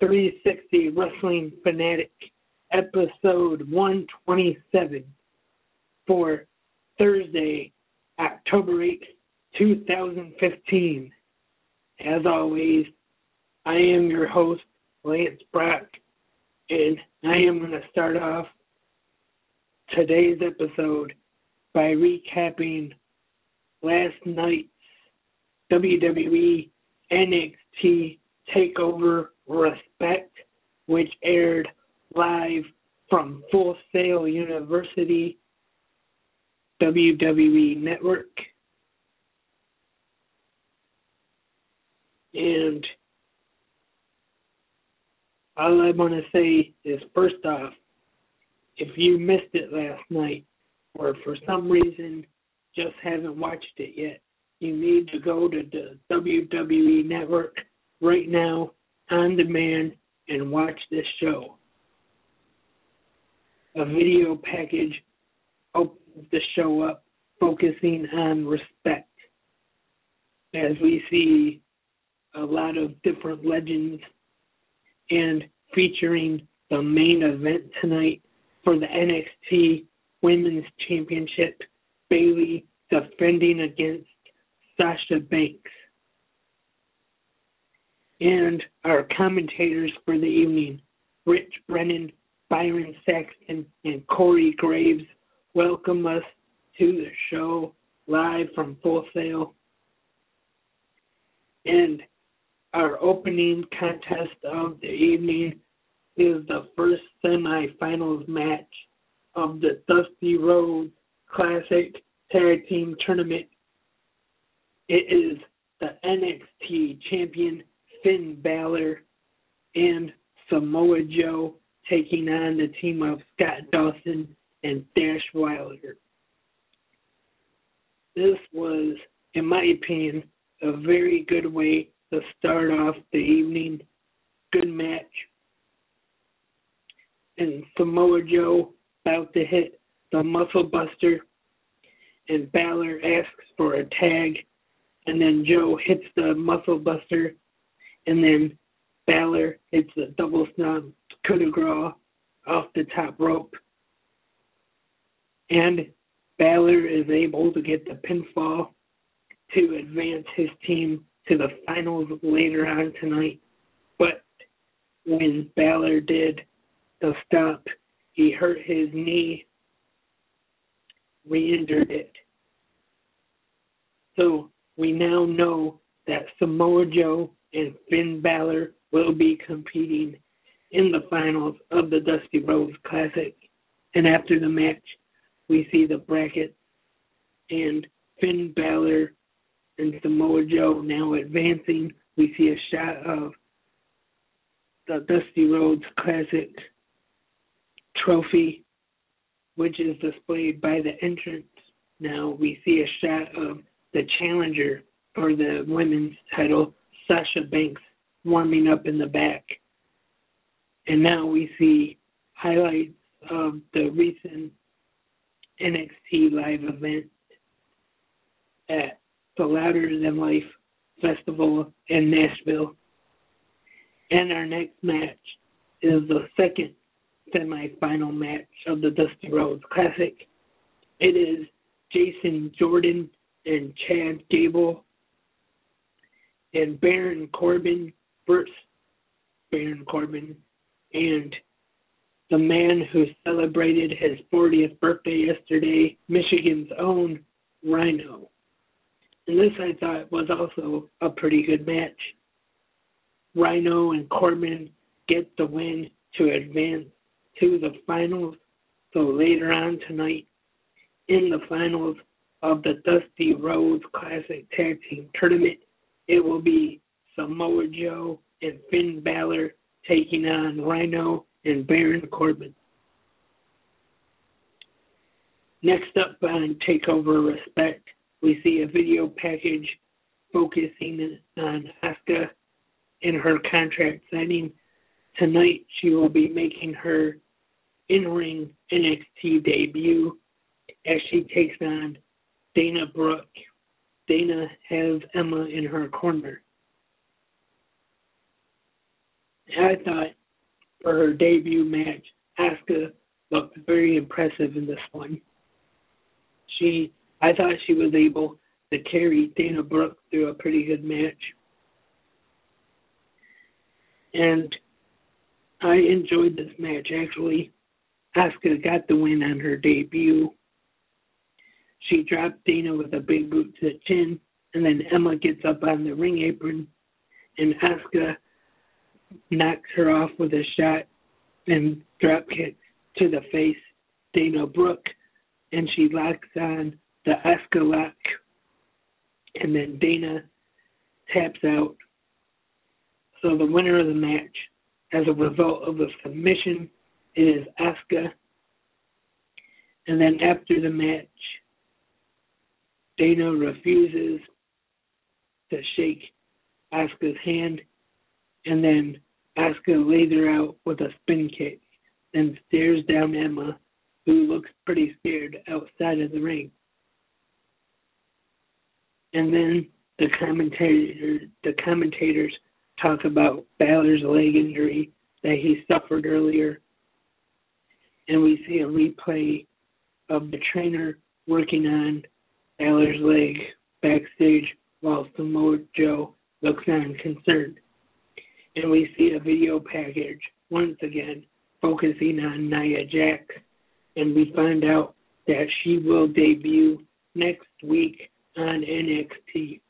360 Wrestling Fanatic, episode 127 for Thursday, October 8th, 2015. As always, I am your host, Lance Brock, and I am going to start off today's episode by recapping last night's WWE NXT TakeOver Respect, which aired live from Full Sail University WWE Network. And all I want to say is first off, if you missed it last night or for some reason just haven't watched it yet, you need to go to the WWE Network right now on demand and watch this show. A video package opens the show up focusing on respect as we see a lot of different legends and featuring the main event tonight for the NXT Women's Championship, Bayley defending against Sasha Banks. And our commentators for the evening, Rich Brennan, Byron Saxton, and Corey Graves, welcome us to the show live from Full Sail. And our opening contest of the evening is the first semifinals match of the Dusty Rhodes Classic Tag Team Tournament. It is the NXT champion Finn Balor and Samoa Joe taking on the team of Scott Dawson and Dash Wilder. This was, in my opinion, a very good way to start off the evening. Good match. And Samoa Joe about to hit the muscle buster and Balor asks for a tag and then Joe hits the muscle buster and then Balor hits a double snap coup de grace off the top rope. And Balor is able to get the pinfall to advance his team to the finals later on tonight. But when Balor did the stop, he hurt his knee, re injured it. So we now know that Samoa Joe and Finn Balor will be competing in the finals of the Dusty Rhodes Classic. And after the match, we see the bracket and Finn Balor and Samoa Joe now advancing. We see a shot of the Dusty Rhodes Classic trophy, which is displayed by the entrance. Now we see a shot of the challenger for the women's title, Sasha Banks, warming up in the back. And now we see highlights of the recent NXT live event at the Louder Than Life Festival in Nashville. And our next match is the second semifinal match of the Dusty Rhodes Classic. It is Jason Jordan and Chad Gable and Baron Corbin versus Baron Corbin and the man who celebrated his 40th birthday yesterday, Michigan's own Rhino. And this I thought was also a pretty good match. Rhino and Corbin get the win to advance to the finals. So later on tonight, in the finals of the Dusty Rhodes Classic Tag Team Tournament, it will be Samoa Joe and Finn Balor taking on Rhino and Baron Corbin. Next up on Takeover Respect, we see a video package focusing on Asuka and her contract signing. Tonight, she will be making her in ring NXT debut as she takes on Dana Brooke. Dana has Emma in her corner. I thought for her debut match, Asuka looked very impressive in this one. She, I thought she was able to carry Dana Brooke through a pretty good match. And I enjoyed this match actually. Asuka got the win on her debut. She drops Dana with a big boot to the chin, and then Emma gets up on the ring apron, and Asuka knocks her off with a shot and drop kick to the face. Dana Brooke, and she locks on the Asuka lock, and then Dana taps out. So the winner of the match, as a result of the submission, is Asuka. And then after the match, Dana refuses to shake Asuka's hand, and then Asuka lays her out with a spin kick, and stares down Emma, who looks pretty scared outside of the ring. And then the commentator, the commentators talk about Balor's leg injury that he suffered earlier, and we see a replay of the trainer working on Balor's leg backstage while Samoa Joe looks on concerned. And we see a video package once again focusing on Nia Jax, and we find out that she will debut next week on NXT.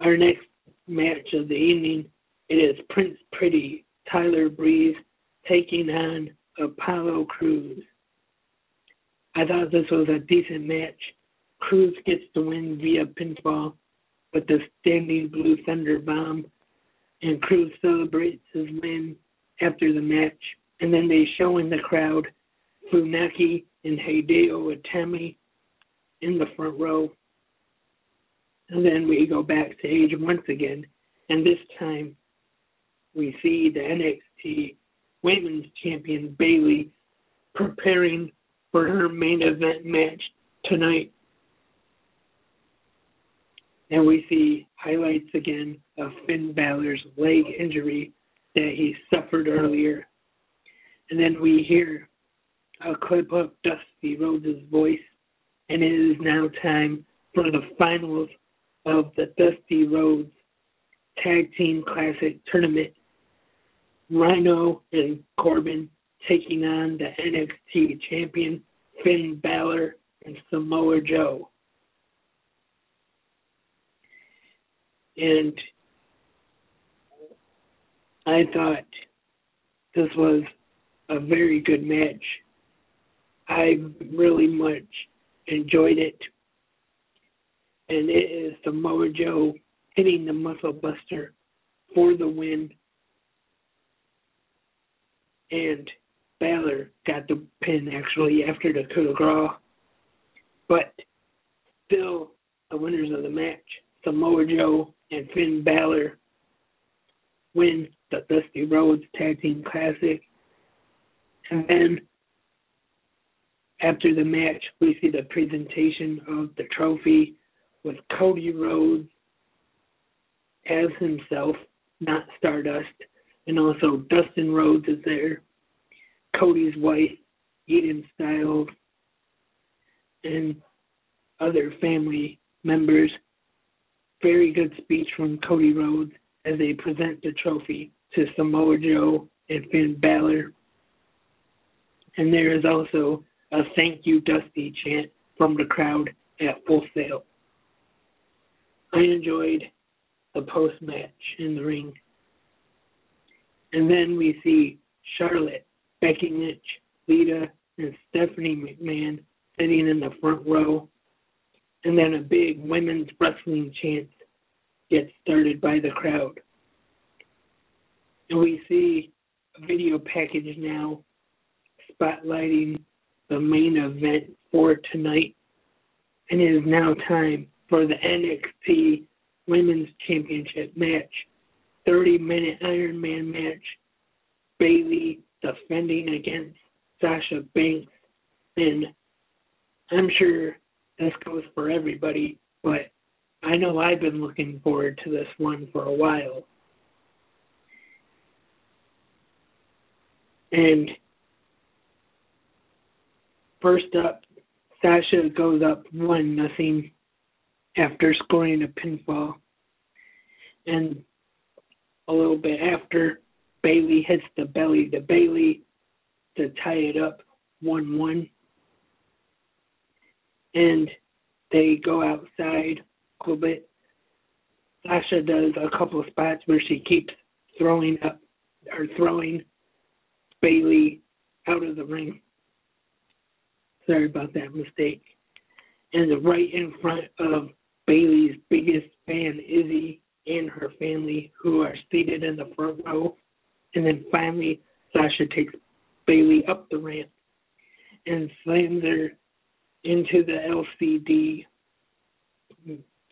Our next match of the evening it is Prince Pretty Tyler Breeze taking on Apollo Crews. I thought this was a decent match. Crews gets the win via pinfall with the standing blue thunder bomb, and Crews celebrates his win after the match. And then they show in the crowd Funaki and Hideo Itami in the front row. And then we go backstage once again, and this time we see the NXT Women's Champion Bayley preparing for her main event match tonight. And we see highlights again of Finn Balor's leg injury that he suffered earlier. And then we hear a clip of Dusty Rhodes' voice, and it is now time for the finals of the Dusty Rhodes Tag Team Classic Tournament. Rhino and Corbin taking on the NXT champion Finn Balor and Samoa Joe. And I thought this was a very good match. I really much enjoyed it. And it is Samoa Joe hitting the muscle buster for the win and Balor got the pin actually after the coup de grace. But still, the winners of the match, Samoa Joe and Finn Balor, win the Dusty Rhodes Tag Team Classic. And then after the match, we see the presentation of the trophy with Cody Rhodes as himself, not Stardust, and also Dustin Rhodes is there, Cody's wife, Eden Stiles, and other family members. Very good speech from Cody Rhodes as they present the trophy to Samoa Joe and Finn Balor. And there is also a thank you Dusty chant from the crowd at Full Sail. I enjoyed the post match in the ring and then we see Charlotte, Becky Lynch, Lita, and Stephanie McMahon sitting in the front row. And then a big women's wrestling chant gets started by the crowd. And we see a video package now spotlighting the main event for tonight. And it is now time for the NXT Women's Championship match. 30 minute Iron Man match. Bayley defending against Sasha Banks. And I'm sure this goes for everybody, but I know I've been looking forward to this one for a while. And first up, Sasha goes up one nothing after scoring a pinfall. And a little bit after, Bayley hits the belly to Bayley to tie it up one one. And they go outside a little bit. Sasha does a couple of spots where she keeps throwing up or throwing Bayley out of the ring. Sorry about that mistake. And right in front of Bayley's biggest fan, Izzy, and her family, who are seated in the front row. And then finally, Sasha takes Bayley up the ramp and slams her into the LCD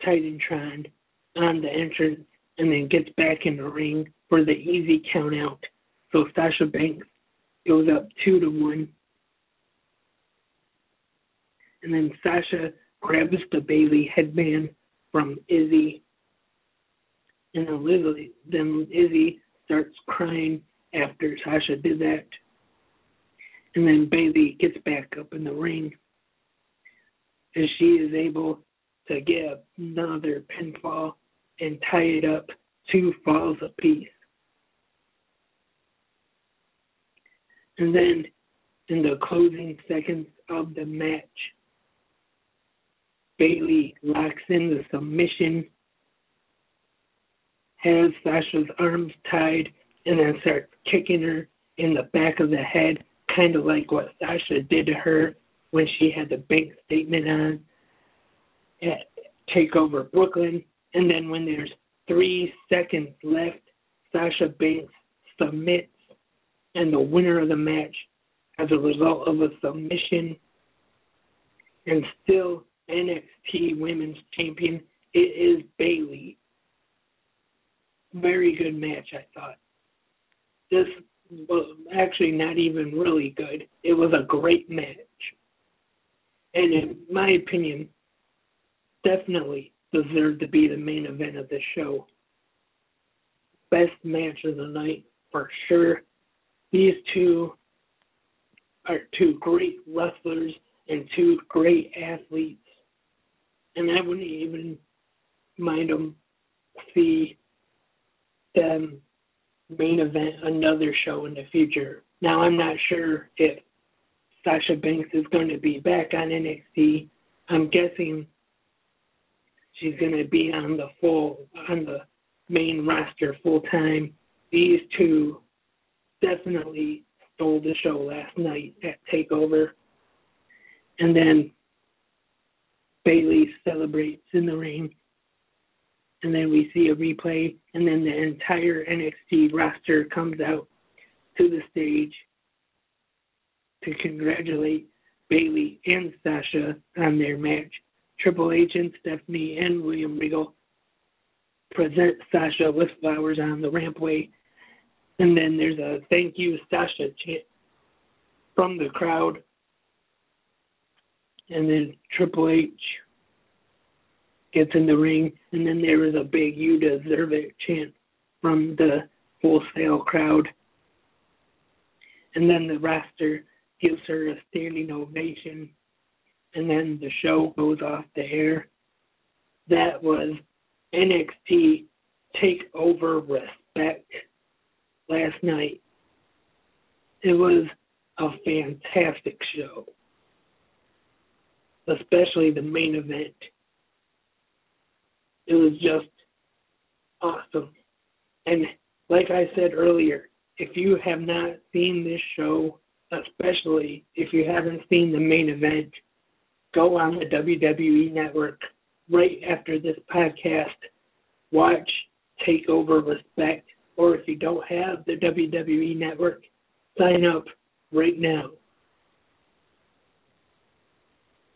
Titantron on the entrance and then gets back in the ring for the easy count out. So Sasha Banks goes up two to one. And then Sasha grabs the Bayley headband from Izzy. And Lizzie, then Izzy starts crying after Sasha did that. And then Bayley gets back up in the ring. And she is able to get another pinfall and tie it up two falls apiece. And then in the closing seconds of the match, Bayley locks in the submission, has Sasha's arms tied, and then starts kicking her in the back of the head, kind of like what Sasha did to her when she had the bank statement on at Takeover Brooklyn. And then when there's three seconds left, Sasha Banks submits, and the winner of the match as a result of a submission and still NXT Women's Champion. It is Bayley. Very good match, I thought. This was actually not even really good. It was a great match. And in my opinion, definitely deserved to be the main event of the show. Best match of the night for sure. These two are two great wrestlers and two great athletes and I wouldn't even mind them see them main event another show in the future. Now I'm not sure if Sasha Banks is going to be back on NXT. I'm guessing she's going to be on the full on the main roster full time. These two definitely stole the show last night at Takeover. And then Bayley celebrates in the ring. And then we see a replay, and then the entire NXT roster comes out to the stage to congratulate Bayley and Sasha on their match. Triple H and Stephanie and William Regal present Sasha with flowers on the rampway. And then there's a thank you, Sasha chant from the crowd and then Triple H gets in the ring, and then there was a big "You deserve it" chant from the Full Sail crowd, and then the roster gives her a standing ovation, and then the show goes off the air. That was NXT Takeover Respect last night. It was a fantastic show especially the main event. It was just awesome. And like I said earlier, if you have not seen this show, especially if you haven't seen the main event, go on the WWE network right after this podcast. Watch Takeover Respect, or if you don't have the WWE network, sign up right now.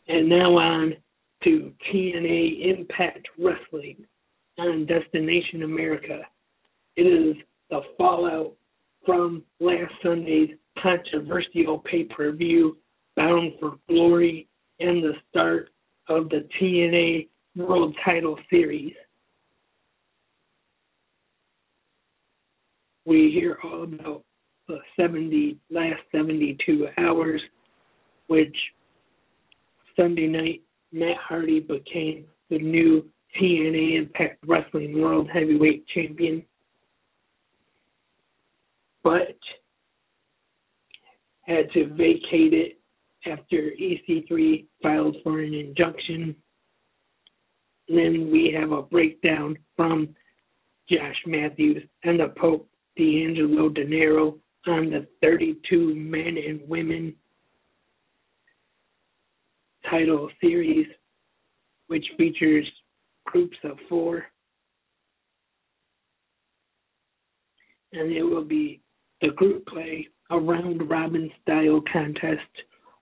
And now on to TNA Impact Wrestling on Destination America. It is the fallout from last Sunday's controversial pay per view, Bound for Glory, and the start of the TNA World Title Series. We hear all about the 70 last 72 hours, which Sunday night Matt Hardy became the new TNA Impact Wrestling World Heavyweight Champion. But had to vacate it after EC3 filed for an injunction. then we have a breakdown from Josh Matthews and the Pope D'Angelo Dinero on the 32 men and women title series, which features groups of four. And it will be the group play a round robin style contest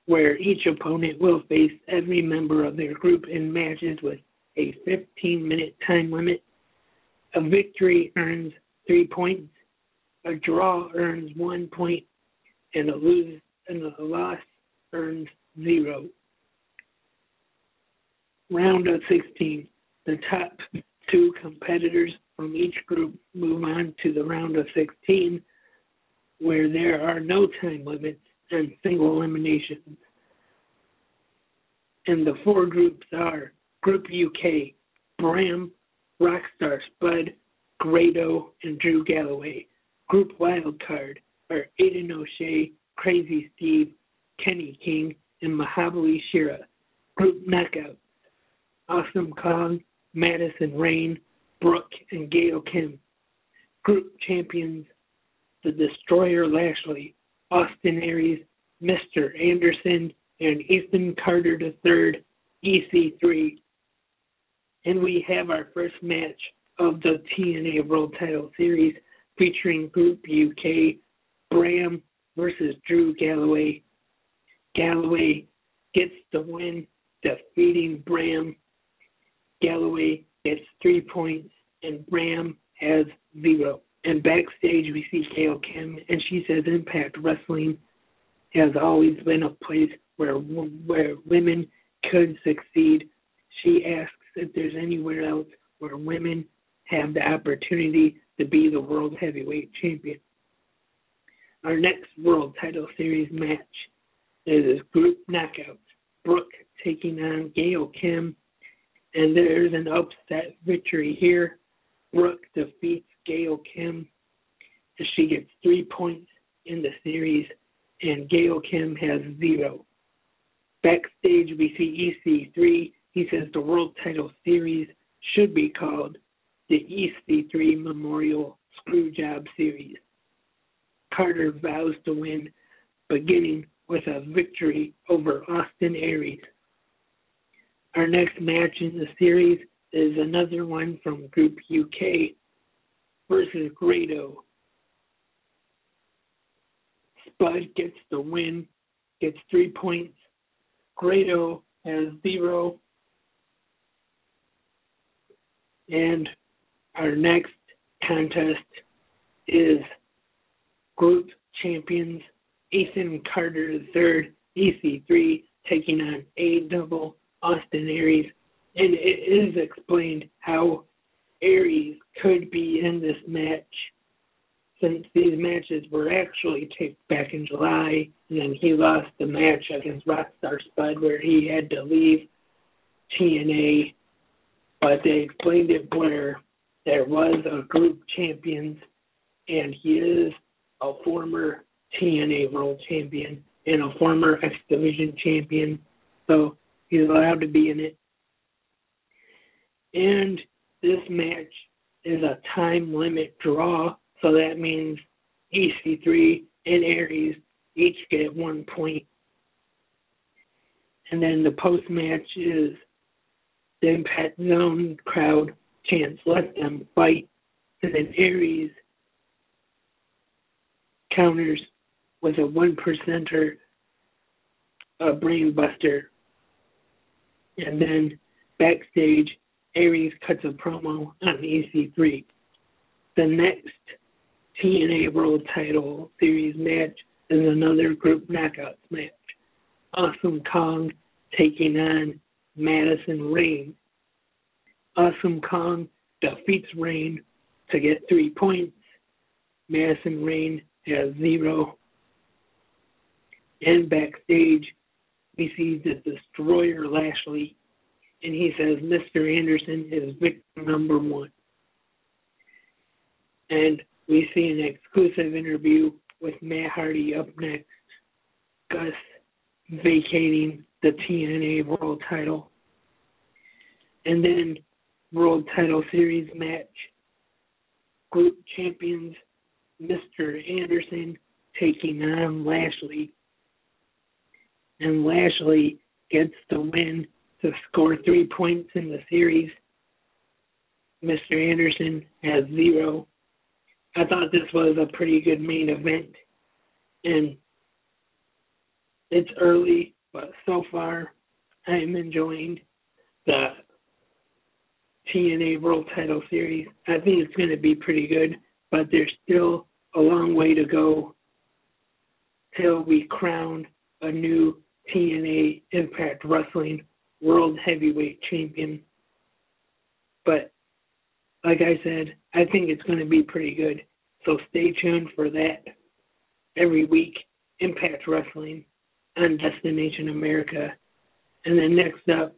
where each opponent will face every member of their group in matches with a 15 minute time limit. A victory earns three points, a draw earns one point, and a lose and a loss earns zero. Round of 16. The top two competitors from each group move on to the round of 16, where there are no time limits and single eliminations. And the four groups are Group UK, Bram, Rockstar Spud, Grado, and Drew Galloway. Group Wildcard are Aiden O'Shea, Crazy Steve, Kenny King, and Mahabali Shera. Group Knockout Awesome Kong, Madison Rayne, Brooke, and Gail Kim. Group champions The Destroyer Lashley, Austin Aries, Mr. Anderson, and Ethan Carter III, EC3. And we have our first match of the TNA World Title Series featuring Group UK, Bram versus Drew Galloway. Galloway gets the win, defeating Bram Galloway gets three points and Bram has zero. And backstage, we see Gail Kim, and she says Impact Wrestling has always been a place where where women could succeed. She asks if there's anywhere else where women have the opportunity to be the world heavyweight champion. Our next World Title Series match is group knockouts. Brooke taking on Gail Kim and there's an upset victory here. Brooke defeats Gail Kim. And she gets three points in the series, and Gail Kim has zero. Backstage, we see EC3. He says the World Title Series should be called the EC3 Memorial Screwjob Series. Carter vows to win, beginning with a victory over Austin Aries. Our next match in the series is another one from Group UK versus Grado. Spud gets the win, gets three points. Grado has zero. And our next contest is Group Champions Ethan Carter III, EC3, taking on A double Austin Aries, and it is explained how Aries could be in this match since these matches were actually taped back in July, and then he lost the match against Rockstar Spud where he had to leave TNA. But they explained it where there was a group champions, and he is a former TNA World Champion and a former X Division Champion. So He's allowed to be in it. And this match is a time limit draw, so that means EC3 and Aries each get one point. And then the post match is the Impact Zone crowd chants, let them fight. And then Aries counters with a one percenter, a brain buster. And then backstage, Aries cuts a promo on EC3. The next TNA World Title Series match is another group knockouts match. Awesome Kong taking on Madison Rayne. Awesome Kong defeats Rayne to get three points. Madison Rayne has zero. And backstage, we see the Destroyer Lashley, and he says Mr. Anderson is victim number one. And we see an exclusive interview with Matt Hardy up next. Gus vacating the TNA World Title. And then World Title Series match. Group champions Mr. Anderson taking on Lashley. And Lashley gets the win to score three points in the series. Mr. Anderson has zero. I thought this was a pretty good main event. And it's early, but so far I'm enjoying the TNA World Title Series. I think it's going to be pretty good, but there's still a long way to go till we crown a new TNA Impact Wrestling World Heavyweight Champion. But like I said, I think it's going to be pretty good. So stay tuned for that every week. Impact Wrestling on Destination America. And then next up,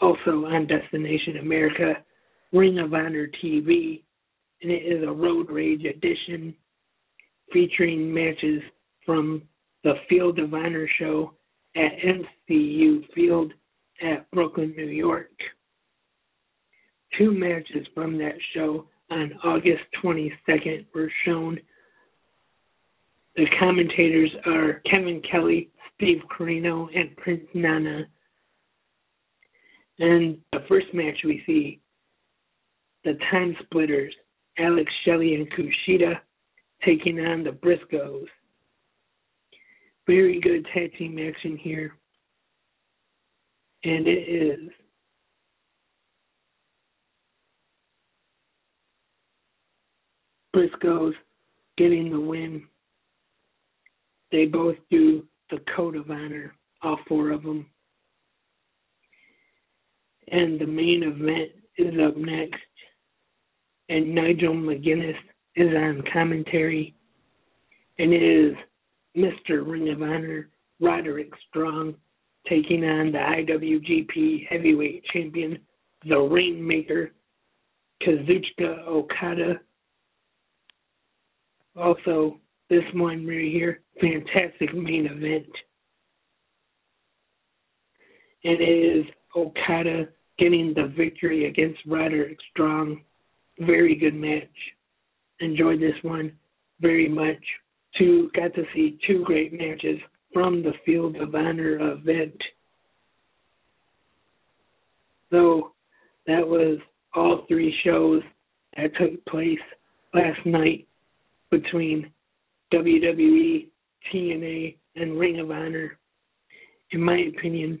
also on Destination America, Ring of Honor TV. And it is a Road Rage edition featuring matches from the Field of Honor show at MCU Field at Brooklyn, New York. Two matches from that show on August 22nd were shown. The commentators are Kevin Kelly, Steve Corino, and Prince Nana. And the first match we see the Time Splitters, Alex Shelley and Kushida, taking on the Briscoes. Very good tag team action here. And it is Briscoes getting the win. They both do the code of honor, all four of them. And the main event is up next. And Nigel McGuinness is on commentary. And it is Mr. Ring of Honor Roderick Strong taking on the IWGP Heavyweight Champion, the Rainmaker, Kazuchika Okada. Also, this one right here, fantastic main event. It is Okada getting the victory against Roderick Strong. Very good match. Enjoyed this one very much. Two got to see two great matches from the Field of Honor event. So that was all three shows that took place last night between WWE, TNA, and Ring of Honor. In my opinion,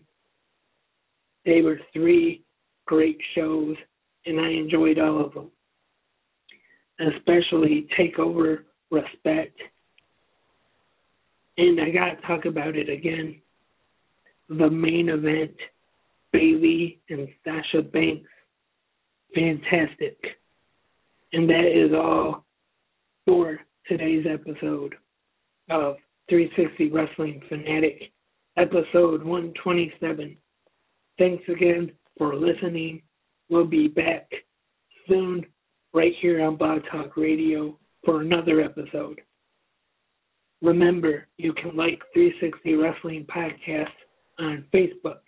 they were three great shows, and I enjoyed all of them. Especially Takeover Respect and I got to talk about it again. The main event, Bayley and Sasha Banks, fantastic. And that is all for today's episode of 360 Wrestling Fanatic, episode 127. Thanks again for listening. We'll be back soon right here on Blog Talk Radio for another episode. Remember, you can like 360 Wrestling Podcast on Facebook,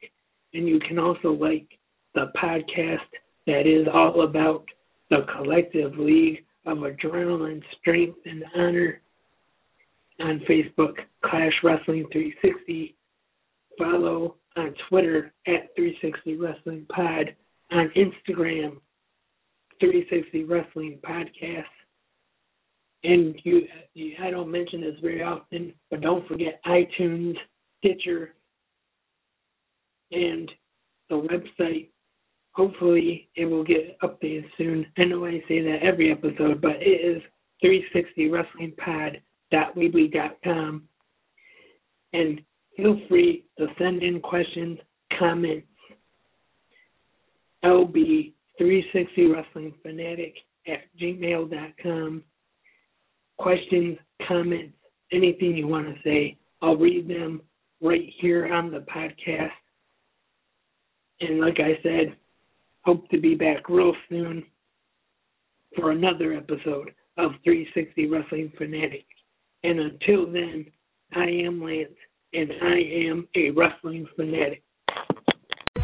and you can also like the podcast that is all about the collective league of adrenaline, strength, and honor on Facebook, Clash Wrestling 360. Follow on Twitter at 360 Wrestling Pod, on Instagram 360 Wrestling Podcast. And you, I don't mention this very often, but don't forget iTunes, Stitcher, and the website. Hopefully, it will get updated soon. I know I say that every episode, but it is 360wrestlingpod.weebly.com. And feel free to send in questions, comments. LB360wrestlingfanatic at gmail.com. Questions, comments, anything you want to say, I'll read them right here on the podcast. And like I said, hope to be back real soon for another episode of 360 Wrestling Fanatic. And until then, I am Lance, and I am a wrestling fanatic.